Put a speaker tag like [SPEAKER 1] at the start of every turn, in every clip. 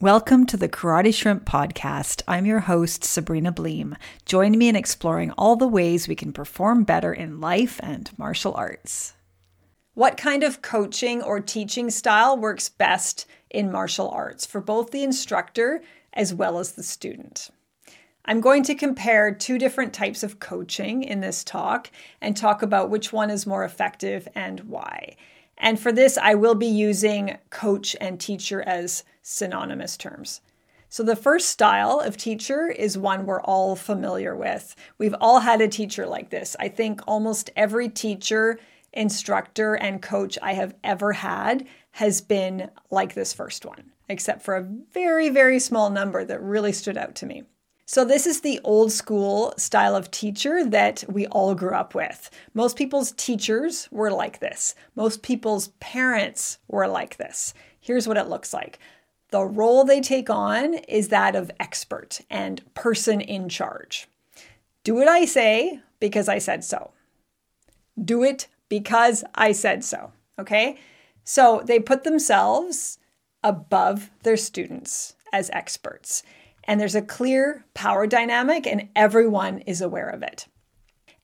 [SPEAKER 1] Welcome to the Karate Shrimp Podcast. I'm your host, Sabrina Bleem. Join me in exploring all the ways we can perform better in life and martial arts. What kind of coaching or teaching style works best in martial arts for both the instructor as well as the student? I'm going to compare two different types of coaching in this talk and talk about which one is more effective and why. And for this, I will be using coach and teacher as synonymous terms. So, the first style of teacher is one we're all familiar with. We've all had a teacher like this. I think almost every teacher, instructor, and coach I have ever had has been like this first one, except for a very, very small number that really stood out to me. So, this is the old school style of teacher that we all grew up with. Most people's teachers were like this, most people's parents were like this. Here's what it looks like the role they take on is that of expert and person in charge. Do what I say because I said so. Do it because I said so. Okay? So they put themselves above their students as experts. And there's a clear power dynamic, and everyone is aware of it.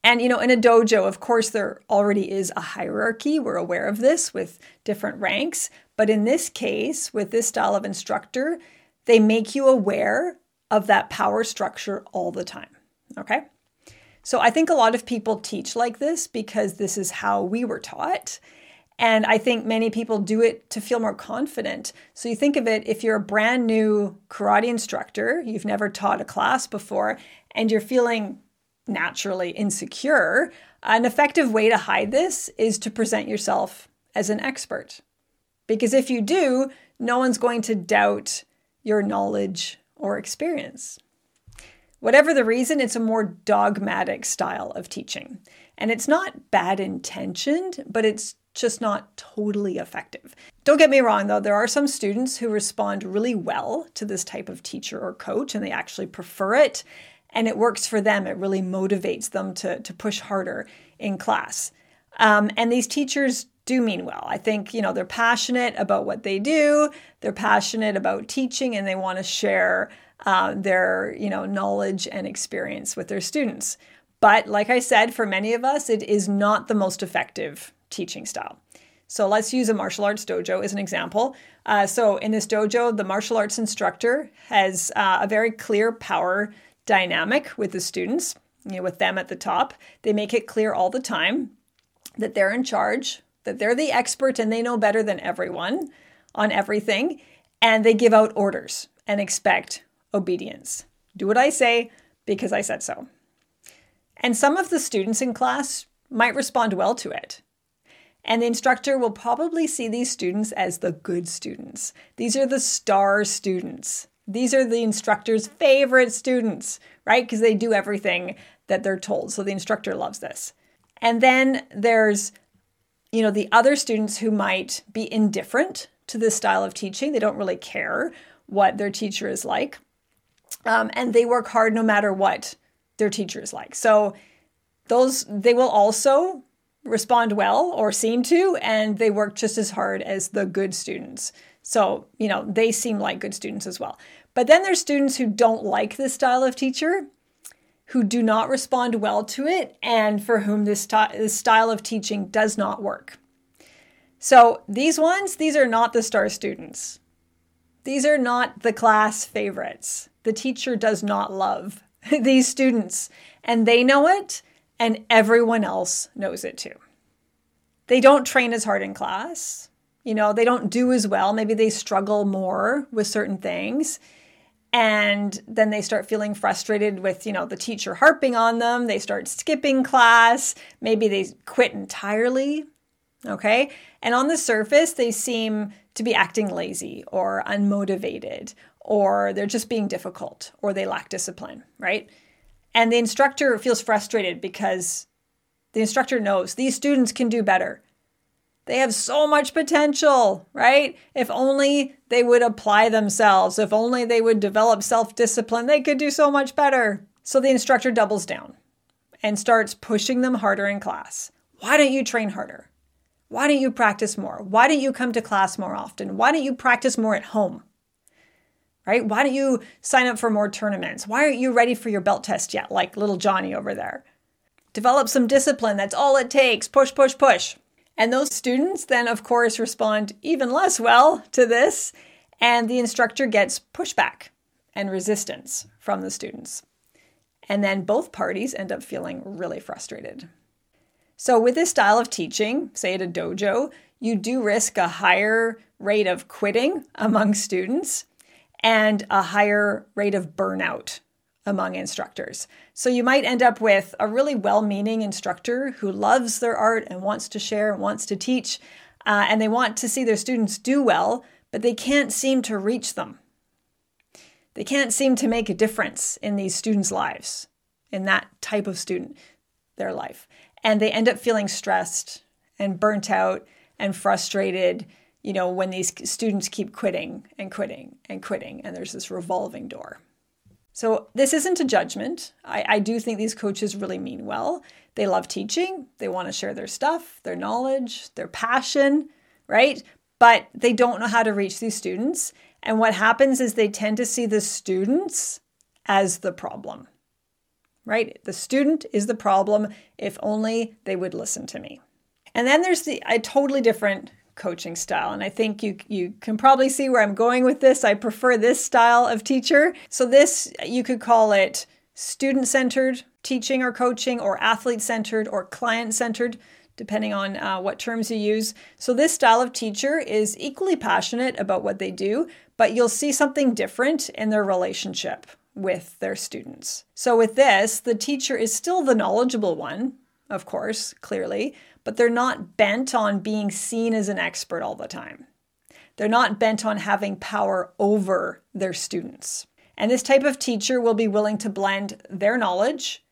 [SPEAKER 1] And, you know, in a dojo, of course, there already is a hierarchy. We're aware of this with different ranks. But in this case, with this style of instructor, they make you aware of that power structure all the time. Okay. So I think a lot of people teach like this because this is how we were taught. And I think many people do it to feel more confident. So you think of it if you're a brand new karate instructor, you've never taught a class before, and you're feeling naturally insecure, an effective way to hide this is to present yourself as an expert. Because if you do, no one's going to doubt your knowledge or experience. Whatever the reason, it's a more dogmatic style of teaching. And it's not bad intentioned, but it's just not totally effective. Don't get me wrong, though, there are some students who respond really well to this type of teacher or coach and they actually prefer it and it works for them. It really motivates them to, to push harder in class. Um, and these teachers do mean well. I think, you know, they're passionate about what they do, they're passionate about teaching, and they want to share uh, their, you know, knowledge and experience with their students. But like I said, for many of us, it is not the most effective teaching style. So let's use a martial arts dojo as an example. Uh, so in this dojo, the martial arts instructor has uh, a very clear power dynamic with the students, you know, with them at the top. They make it clear all the time that they're in charge, that they're the expert and they know better than everyone on everything. And they give out orders and expect obedience. Do what I say because I said so. And some of the students in class might respond well to it. And the instructor will probably see these students as the good students. These are the star students. These are the instructor's favorite students, right? Because they do everything that they're told. So the instructor loves this. And then there's, you know, the other students who might be indifferent to this style of teaching. They don't really care what their teacher is like. Um, and they work hard no matter what their teacher is like. So those, they will also respond well or seem to, and they work just as hard as the good students. So, you know, they seem like good students as well. But then there's students who don't like this style of teacher, who do not respond well to it, and for whom this, this style of teaching does not work. So these ones, these are not the star students. These are not the class favorites. The teacher does not love these students, and they know it, and everyone else knows it too. They don't train as hard in class. You know, they don't do as well. Maybe they struggle more with certain things and then they start feeling frustrated with you know the teacher harping on them they start skipping class maybe they quit entirely okay and on the surface they seem to be acting lazy or unmotivated or they're just being difficult or they lack discipline right and the instructor feels frustrated because the instructor knows these students can do better they have so much potential, right? If only they would apply themselves, if only they would develop self discipline, they could do so much better. So the instructor doubles down and starts pushing them harder in class. Why don't you train harder? Why don't you practice more? Why don't you come to class more often? Why don't you practice more at home? Right? Why don't you sign up for more tournaments? Why aren't you ready for your belt test yet, like little Johnny over there? Develop some discipline. That's all it takes. Push, push, push. And those students then, of course, respond even less well to this, and the instructor gets pushback and resistance from the students. And then both parties end up feeling really frustrated. So, with this style of teaching, say at a dojo, you do risk a higher rate of quitting among students and a higher rate of burnout among instructors. So you might end up with a really well meaning instructor who loves their art and wants to share and wants to teach, uh, and they want to see their students do well, but they can't seem to reach them. They can't seem to make a difference in these students' lives, in that type of student, their life. And they end up feeling stressed and burnt out and frustrated you know, when these students keep quitting and quitting and quitting, and there's this revolving door. So, this isn't a judgment. I, I do think these coaches really mean well. They love teaching, they want to share their stuff, their knowledge, their passion, right? But they don't know how to reach these students. And what happens is they tend to see the students as the problem, right? The student is the problem if only they would listen to me. And then there's the a totally different coaching style. And I think you you can probably see where I'm going with this. I prefer this style of teacher. So this you could call it student-centered teaching or coaching or athlete-centered or client-centered depending on uh, what terms you use. So, this style of teacher is equally passionate about what they do, but you'll see something different in their relationship with their students. So, with this, the teacher is still the knowledgeable one, of course, clearly, but they're not bent on being seen as an expert all the time. They're not bent on having power over their students. And this type of teacher will be willing to blend their knowledge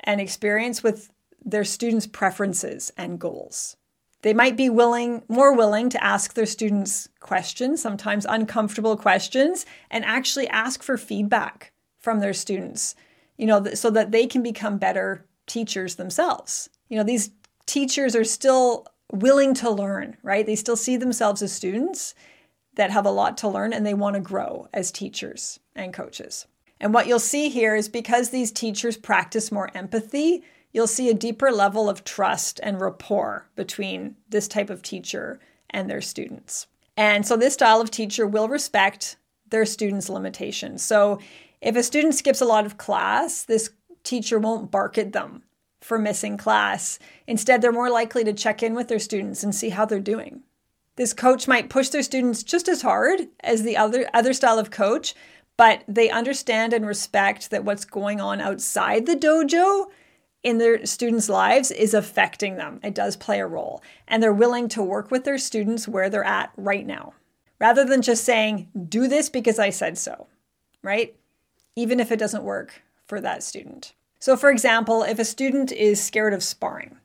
[SPEAKER 1] and experience with their students' preferences and goals. They might be willing, more willing to ask their students questions, sometimes uncomfortable questions, and actually ask for feedback from their students, you know, so that they can become better teachers themselves. You know, these teachers are still willing to learn, right? They still see themselves as students that have a lot to learn and they want to grow as teachers and coaches. And what you'll see here is because these teachers practice more empathy, you'll see a deeper level of trust and rapport between this type of teacher and their students. And so this style of teacher will respect their students' limitations. So if a student skips a lot of class, this teacher won't bark at them for missing class. Instead, they're more likely to check in with their students and see how they're doing. This coach might push their students just as hard as the other other style of coach, but they understand and respect that what's going on outside the dojo in their students' lives is affecting them. It does play a role. And they're willing to work with their students where they're at right now, rather than just saying, do this because I said so, right? Even if it doesn't work for that student. So, for example, if a student is scared of sparring,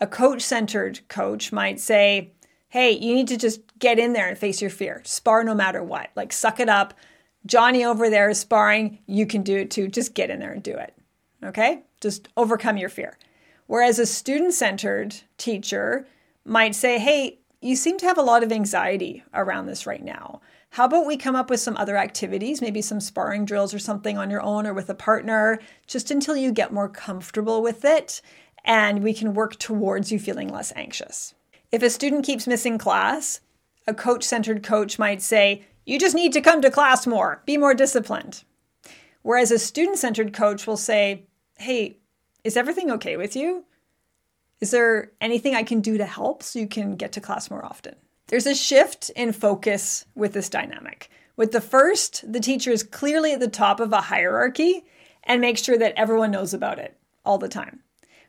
[SPEAKER 1] a coach centered coach might say, Hey, you need to just get in there and face your fear. Spar no matter what. Like, suck it up. Johnny over there is sparring. You can do it too. Just get in there and do it. Okay? Just overcome your fear. Whereas a student centered teacher might say, Hey, you seem to have a lot of anxiety around this right now. How about we come up with some other activities, maybe some sparring drills or something on your own or with a partner, just until you get more comfortable with it and we can work towards you feeling less anxious. If a student keeps missing class, a coach centered coach might say, You just need to come to class more, be more disciplined. Whereas a student centered coach will say, Hey, is everything okay with you? Is there anything I can do to help so you can get to class more often? There's a shift in focus with this dynamic. With the first, the teacher is clearly at the top of a hierarchy and makes sure that everyone knows about it all the time.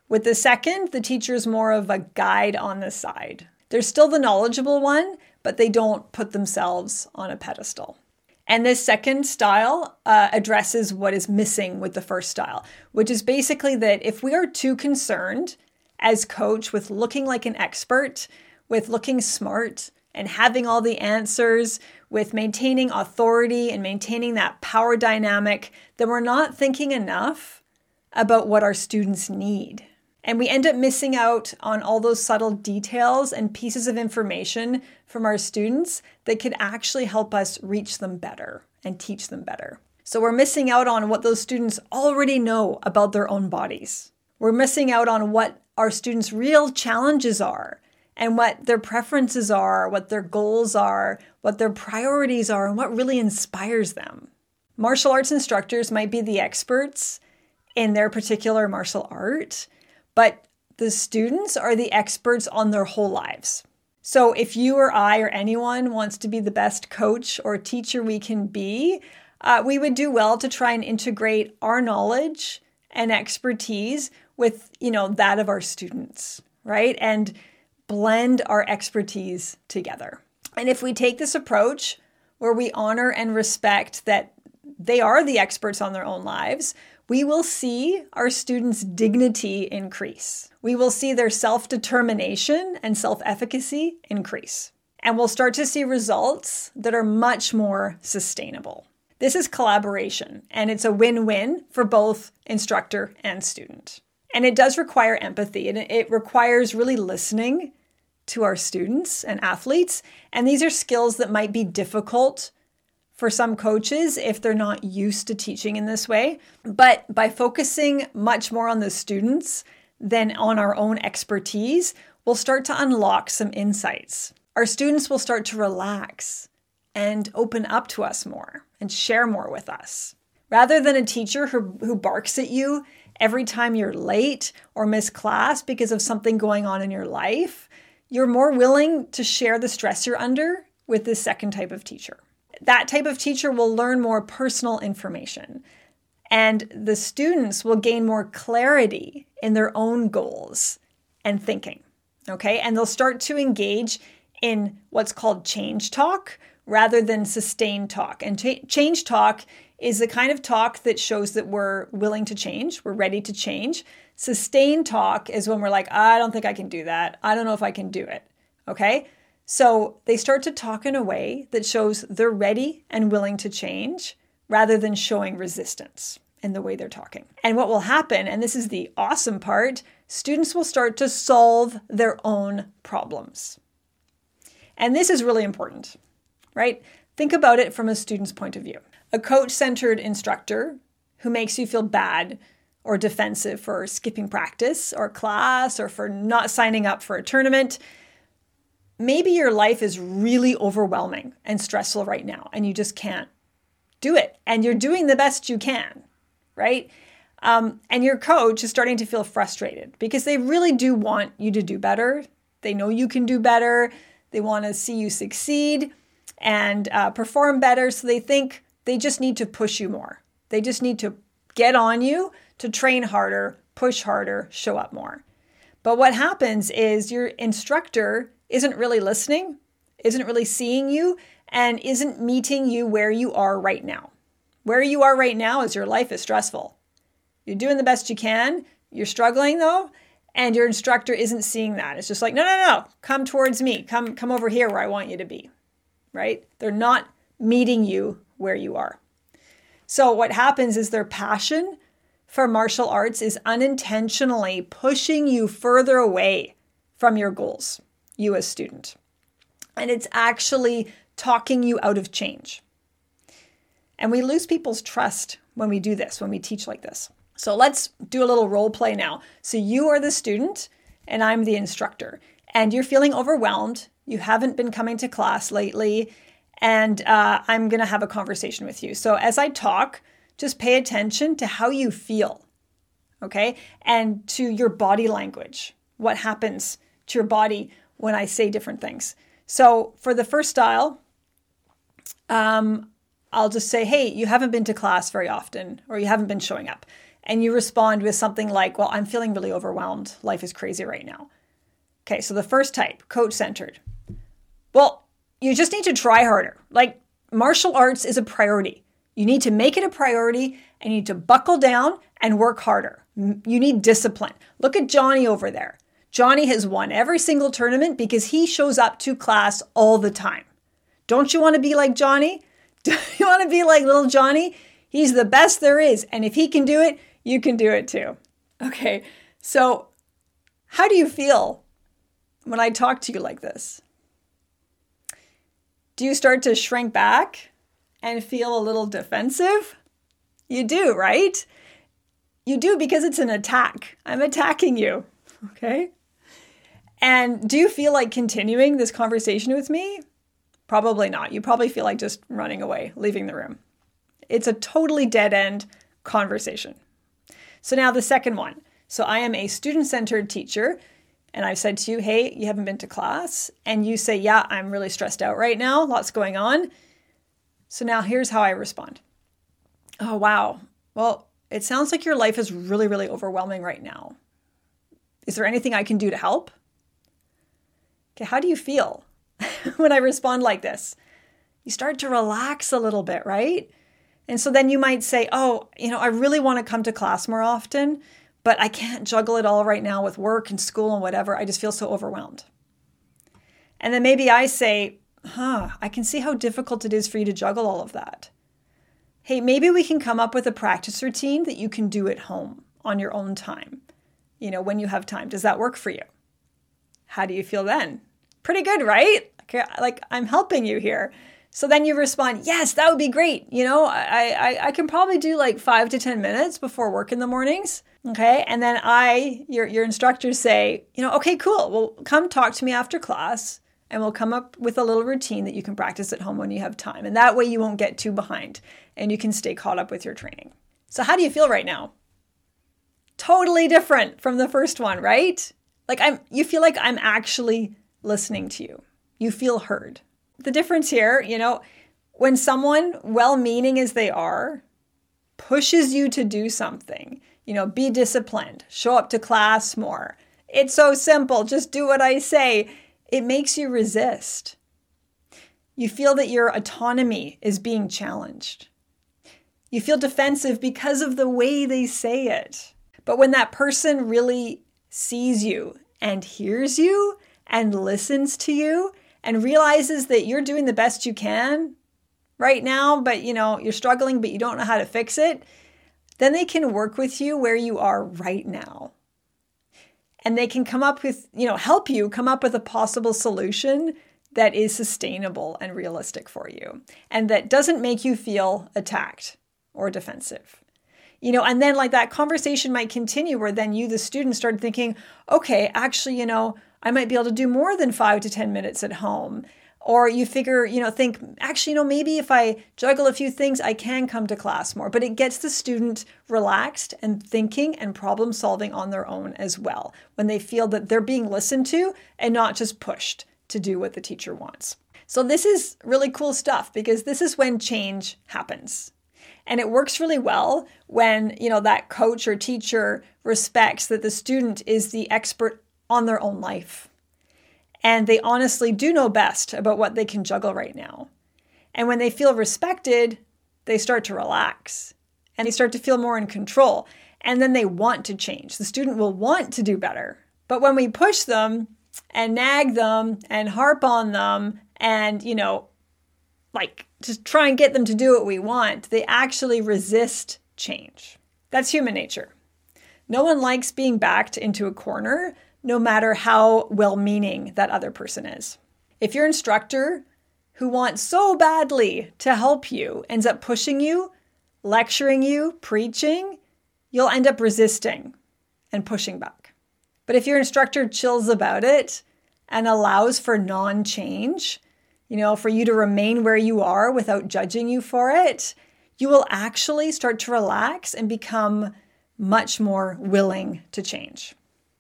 [SPEAKER 1] With the second, the teacher is more of a guide on the side. They're still the knowledgeable one, but they don't put themselves on a pedestal. And this second style uh, addresses what is missing with the first style, which is basically that if we are too concerned as coach with looking like an expert, with looking smart and having all the answers, with maintaining authority and maintaining that power dynamic, then we're not thinking enough about what our students need. And we end up missing out on all those subtle details and pieces of information from our students that could actually help us reach them better and teach them better. So we're missing out on what those students already know about their own bodies. We're missing out on what our students' real challenges are and what their preferences are, what their goals are, what their priorities are, and what really inspires them. Martial arts instructors might be the experts in their particular martial art, but the students are the experts on their whole lives. So if you or I or anyone wants to be the best coach or teacher we can be, uh, we would do well to try and integrate our knowledge and expertise with, you know, that of our students, right? And blend our expertise together. And if we take this approach where we honor and respect that they are the experts on their own lives, we will see our students' dignity increase. We will see their self determination and self efficacy increase. And we'll start to see results that are much more sustainable. This is collaboration, and it's a win win for both instructor and student. And it does require empathy, and it requires really listening to our students and athletes. And these are skills that might be difficult for some coaches if they're not used to teaching in this way. But by focusing much more on the students than on our own expertise, we'll start to unlock some insights. Our students will start to relax and open up to us more and share more with us. Rather than a teacher who, who barks at you every time you're late or miss class because of something going on in your life, you're more willing to share the stress you're under with this second type of teacher that type of teacher will learn more personal information and the students will gain more clarity in their own goals and thinking. Okay. And they'll start to engage in what's called change talk rather than sustained talk. And t- change talk is the kind of talk that shows that we're willing to change, we're ready to change. Sustained talk is when we're like, I don't think I can do that. I don't know if I can do it. Okay. So they start to talk in a way that shows they're ready and willing to change rather than showing resistance in the way they're talking. And what will happen, and this is the awesome part, students will start to solve their own problems. And this is really important, right? Think about it from a student's point of view. A coach centered instructor who makes you feel bad or defensive for skipping practice or class or for not signing up for a tournament maybe your life is really overwhelming and stressful right now, and you just can't do it. And you're doing the best you can, right? Um, and your coach is starting to feel frustrated because they really do want you to do better. They know you can do better. They want to see you succeed and uh, perform better. So they think they just need to push you more. They just need to get on you to train harder, push harder, show up more. But what happens is your instructor isn't really listening, isn't really seeing you, and isn't meeting you where you are right now. Where you are right now is your life is stressful. You're doing the best you can. You're struggling though, and your instructor isn't seeing that. It's just like, no, no, no, come towards me. Come, come over here where I want you to be. Right? They're not meeting you where you are. So what happens is their passion for martial arts is unintentionally pushing you further away from your goals you as student. And it's actually talking you out of change. And we lose people's trust when we do this, when we teach like this. So let's do a little role play now. So you are the student and I'm the instructor, and you're feeling overwhelmed. You haven't been coming to class lately, and uh, I'm going to have a conversation with you. So as I talk, just pay attention to how you feel, okay? And to your body language. What happens to your body when I say different things. So for the first style, um, I'll just say, hey, you haven't been to class very often, or you haven't been showing up. And you respond with something like, well, I'm feeling really overwhelmed. Life is crazy right now. Okay, so the first type, coach centered. Well, you just need to try harder. Like martial arts is a priority. You need to make it a priority and you need to buckle down and work harder. You need discipline. Look at Johnny over there. Johnny has won every single tournament because he shows up to class all the time. Don't you want to be like Johnny? Do you want to be like little Johnny? He's the best there is. And if he can do it, you can do it too. Okay, so How do you feel when I talk to you like this? Do you start to shrink back and feel a little defensive? You do, right? You do because it's an attack. I'm attacking you. Okay. And do you feel like continuing this conversation with me? Probably not. You probably feel like just running away, leaving the room. It's a totally dead end conversation. So now the second one. So I am a student centered teacher. And I've said to you, hey, you haven't been to class. And you say, yeah, I'm really stressed out right now. Lots going on. So now here's how I respond. Oh, wow. Well, it sounds like your life is really, really overwhelming right now. Is there anything I can do to help? Okay, how do you feel when I respond like this? You start to relax a little bit, right? And so then you might say, Oh, you know, I really want to come to class more often, but I can't juggle it all right now with work and school and whatever. I just feel so overwhelmed. And then maybe I say, Huh, I can see how difficult it is for you to juggle all of that. Hey, maybe we can come up with a practice routine that you can do at home on your own time, you know, when you have time. Does that work for you? How do you feel then? Pretty good, right? Okay, uh, Like I'm helping you here. So then you respond, yes, that would be great. You know, I, I, I can probably do like five to 10 minutes before work in the mornings. Okay. And then I, your, your instructors say, you know, okay, cool. Well, come talk to me after class and we'll come up with a little routine that you can practice at home when you have time. And that way you won't get too behind and you can stay caught up with your training. So, how do you feel right now? Totally different from the first one, right? Like I'm you feel like I'm actually listening to you. You feel heard the difference here, you know, when someone, well meaning as they are, pushes you to do something, you know, be disciplined, show up to class more. It's so simple, just do what I say. It makes you resist. You feel that your autonomy is being challenged. You feel defensive because of the way they say it. But when that person really sees you and hears you and listens to you and realizes that you're doing the best you can right now, but you know, you're struggling, but you don't know how to fix it, then they can work with you where you are right now. And they can come up with, you know, help you come up with a possible solution that is sustainable and realistic for you and that doesn't make you feel attacked or defensive. You know, and then like that conversation might continue where then you, the student, start thinking, okay, actually, you know, I might be able to do more than five to 10 minutes at home. Or you figure, you know, think, actually, you know, maybe if I juggle a few things, I can come to class more. But it gets the student relaxed and thinking and problem solving on their own as well when they feel that they're being listened to and not just pushed to do what the teacher wants. So, this is really cool stuff because this is when change happens. And it works really well when, you know, that coach or teacher respects that the student is the expert on their own life. And they honestly do know best about what they can juggle right now. And when they feel respected, they start to relax and they start to feel more in control. And then they want to change. The student will want to do better. But when we push them and nag them and harp on them and, you know, like just try and get them to do what we want, they actually resist change. That's human nature. No one likes being backed into a corner no matter how well meaning that other person is. If your instructor who wants so badly to help you ends up pushing you, lecturing you, preaching, you'll end up resisting and pushing back. But if your instructor chills about it and allows for non change, you know, for you to remain where you are without judging you for it, you will actually start to relax and become much more willing to change.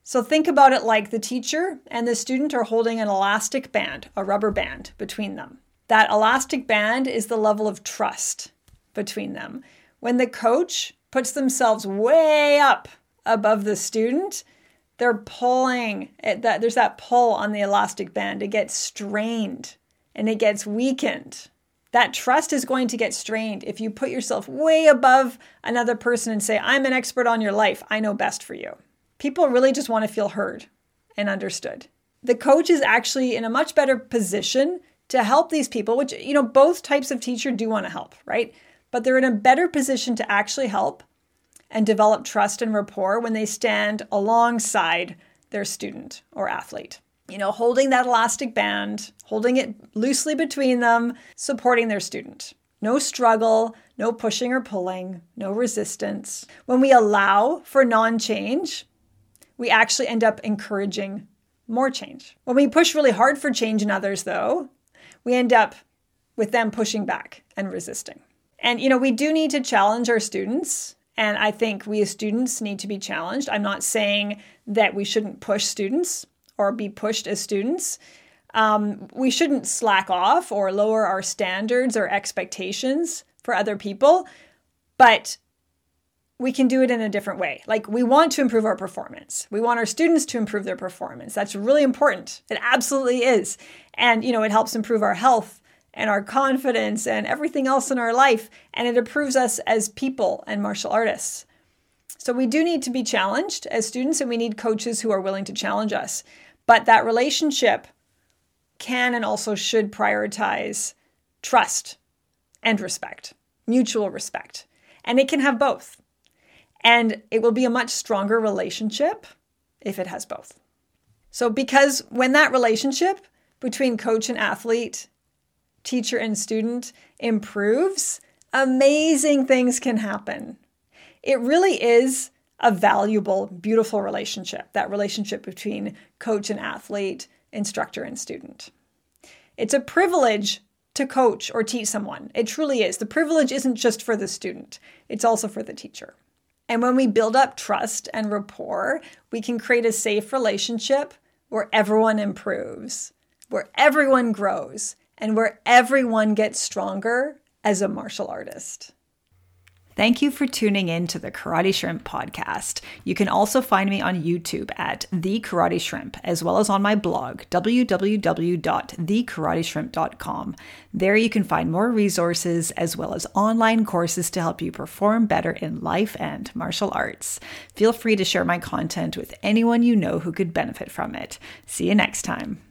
[SPEAKER 1] So think about it like the teacher and the student are holding an elastic band, a rubber band between them. That elastic band is the level of trust between them. When the coach puts themselves way up above the student, they're pulling it, that there's that pull on the elastic band. It gets strained and it gets weakened. That trust is going to get strained if you put yourself way above another person and say, I'm an expert on your life. I know best for you. People really just want to feel heard and understood. The coach is actually in a much better position to help these people, which, you know, both types of teacher do want to help, right? But they're in a better position to actually help and develop trust and rapport when they stand alongside their student or athlete. You know, holding that elastic band, holding it loosely between them, supporting their student. No struggle, no pushing or pulling, no resistance. When we allow for non change, we actually end up encouraging more change. When we push really hard for change in others, though, we end up with them pushing back and resisting. And, you know, we do need to challenge our students. And I think we as students need to be challenged. I'm not saying that we shouldn't push students or be pushed as students. Um, we shouldn't slack off or lower our standards or expectations for other people, but we can do it in a different way. Like we want to improve our performance. We want our students to improve their performance. That's really important. It absolutely is. And you know, it helps improve our health and our confidence and everything else in our life and it improves us as people and martial artists. So we do need to be challenged as students and we need coaches who are willing to challenge us. But that relationship can and also should prioritize trust and respect, mutual respect. And it can have both. And it will be a much stronger relationship if it has both. So, because when that relationship between coach and athlete, teacher and student improves, amazing things can happen. It really is a valuable, beautiful relationship, that relationship between coach and athlete, instructor and student. It's a privilege to coach or teach someone. It truly is. The privilege isn't just for the student, it's also for the teacher. And when we build up trust and rapport, we can create a safe relationship where everyone improves, where everyone grows, and where everyone gets stronger as a martial artist. Thank you for tuning in to the Karate Shrimp podcast. You can also find me on YouTube at The Karate Shrimp, as well as on my blog, www.thekarateshrimp.com. There you can find more resources as well as online courses to help you perform better in life and martial arts. Feel free to share my content with anyone you know who could benefit from it. See you next time.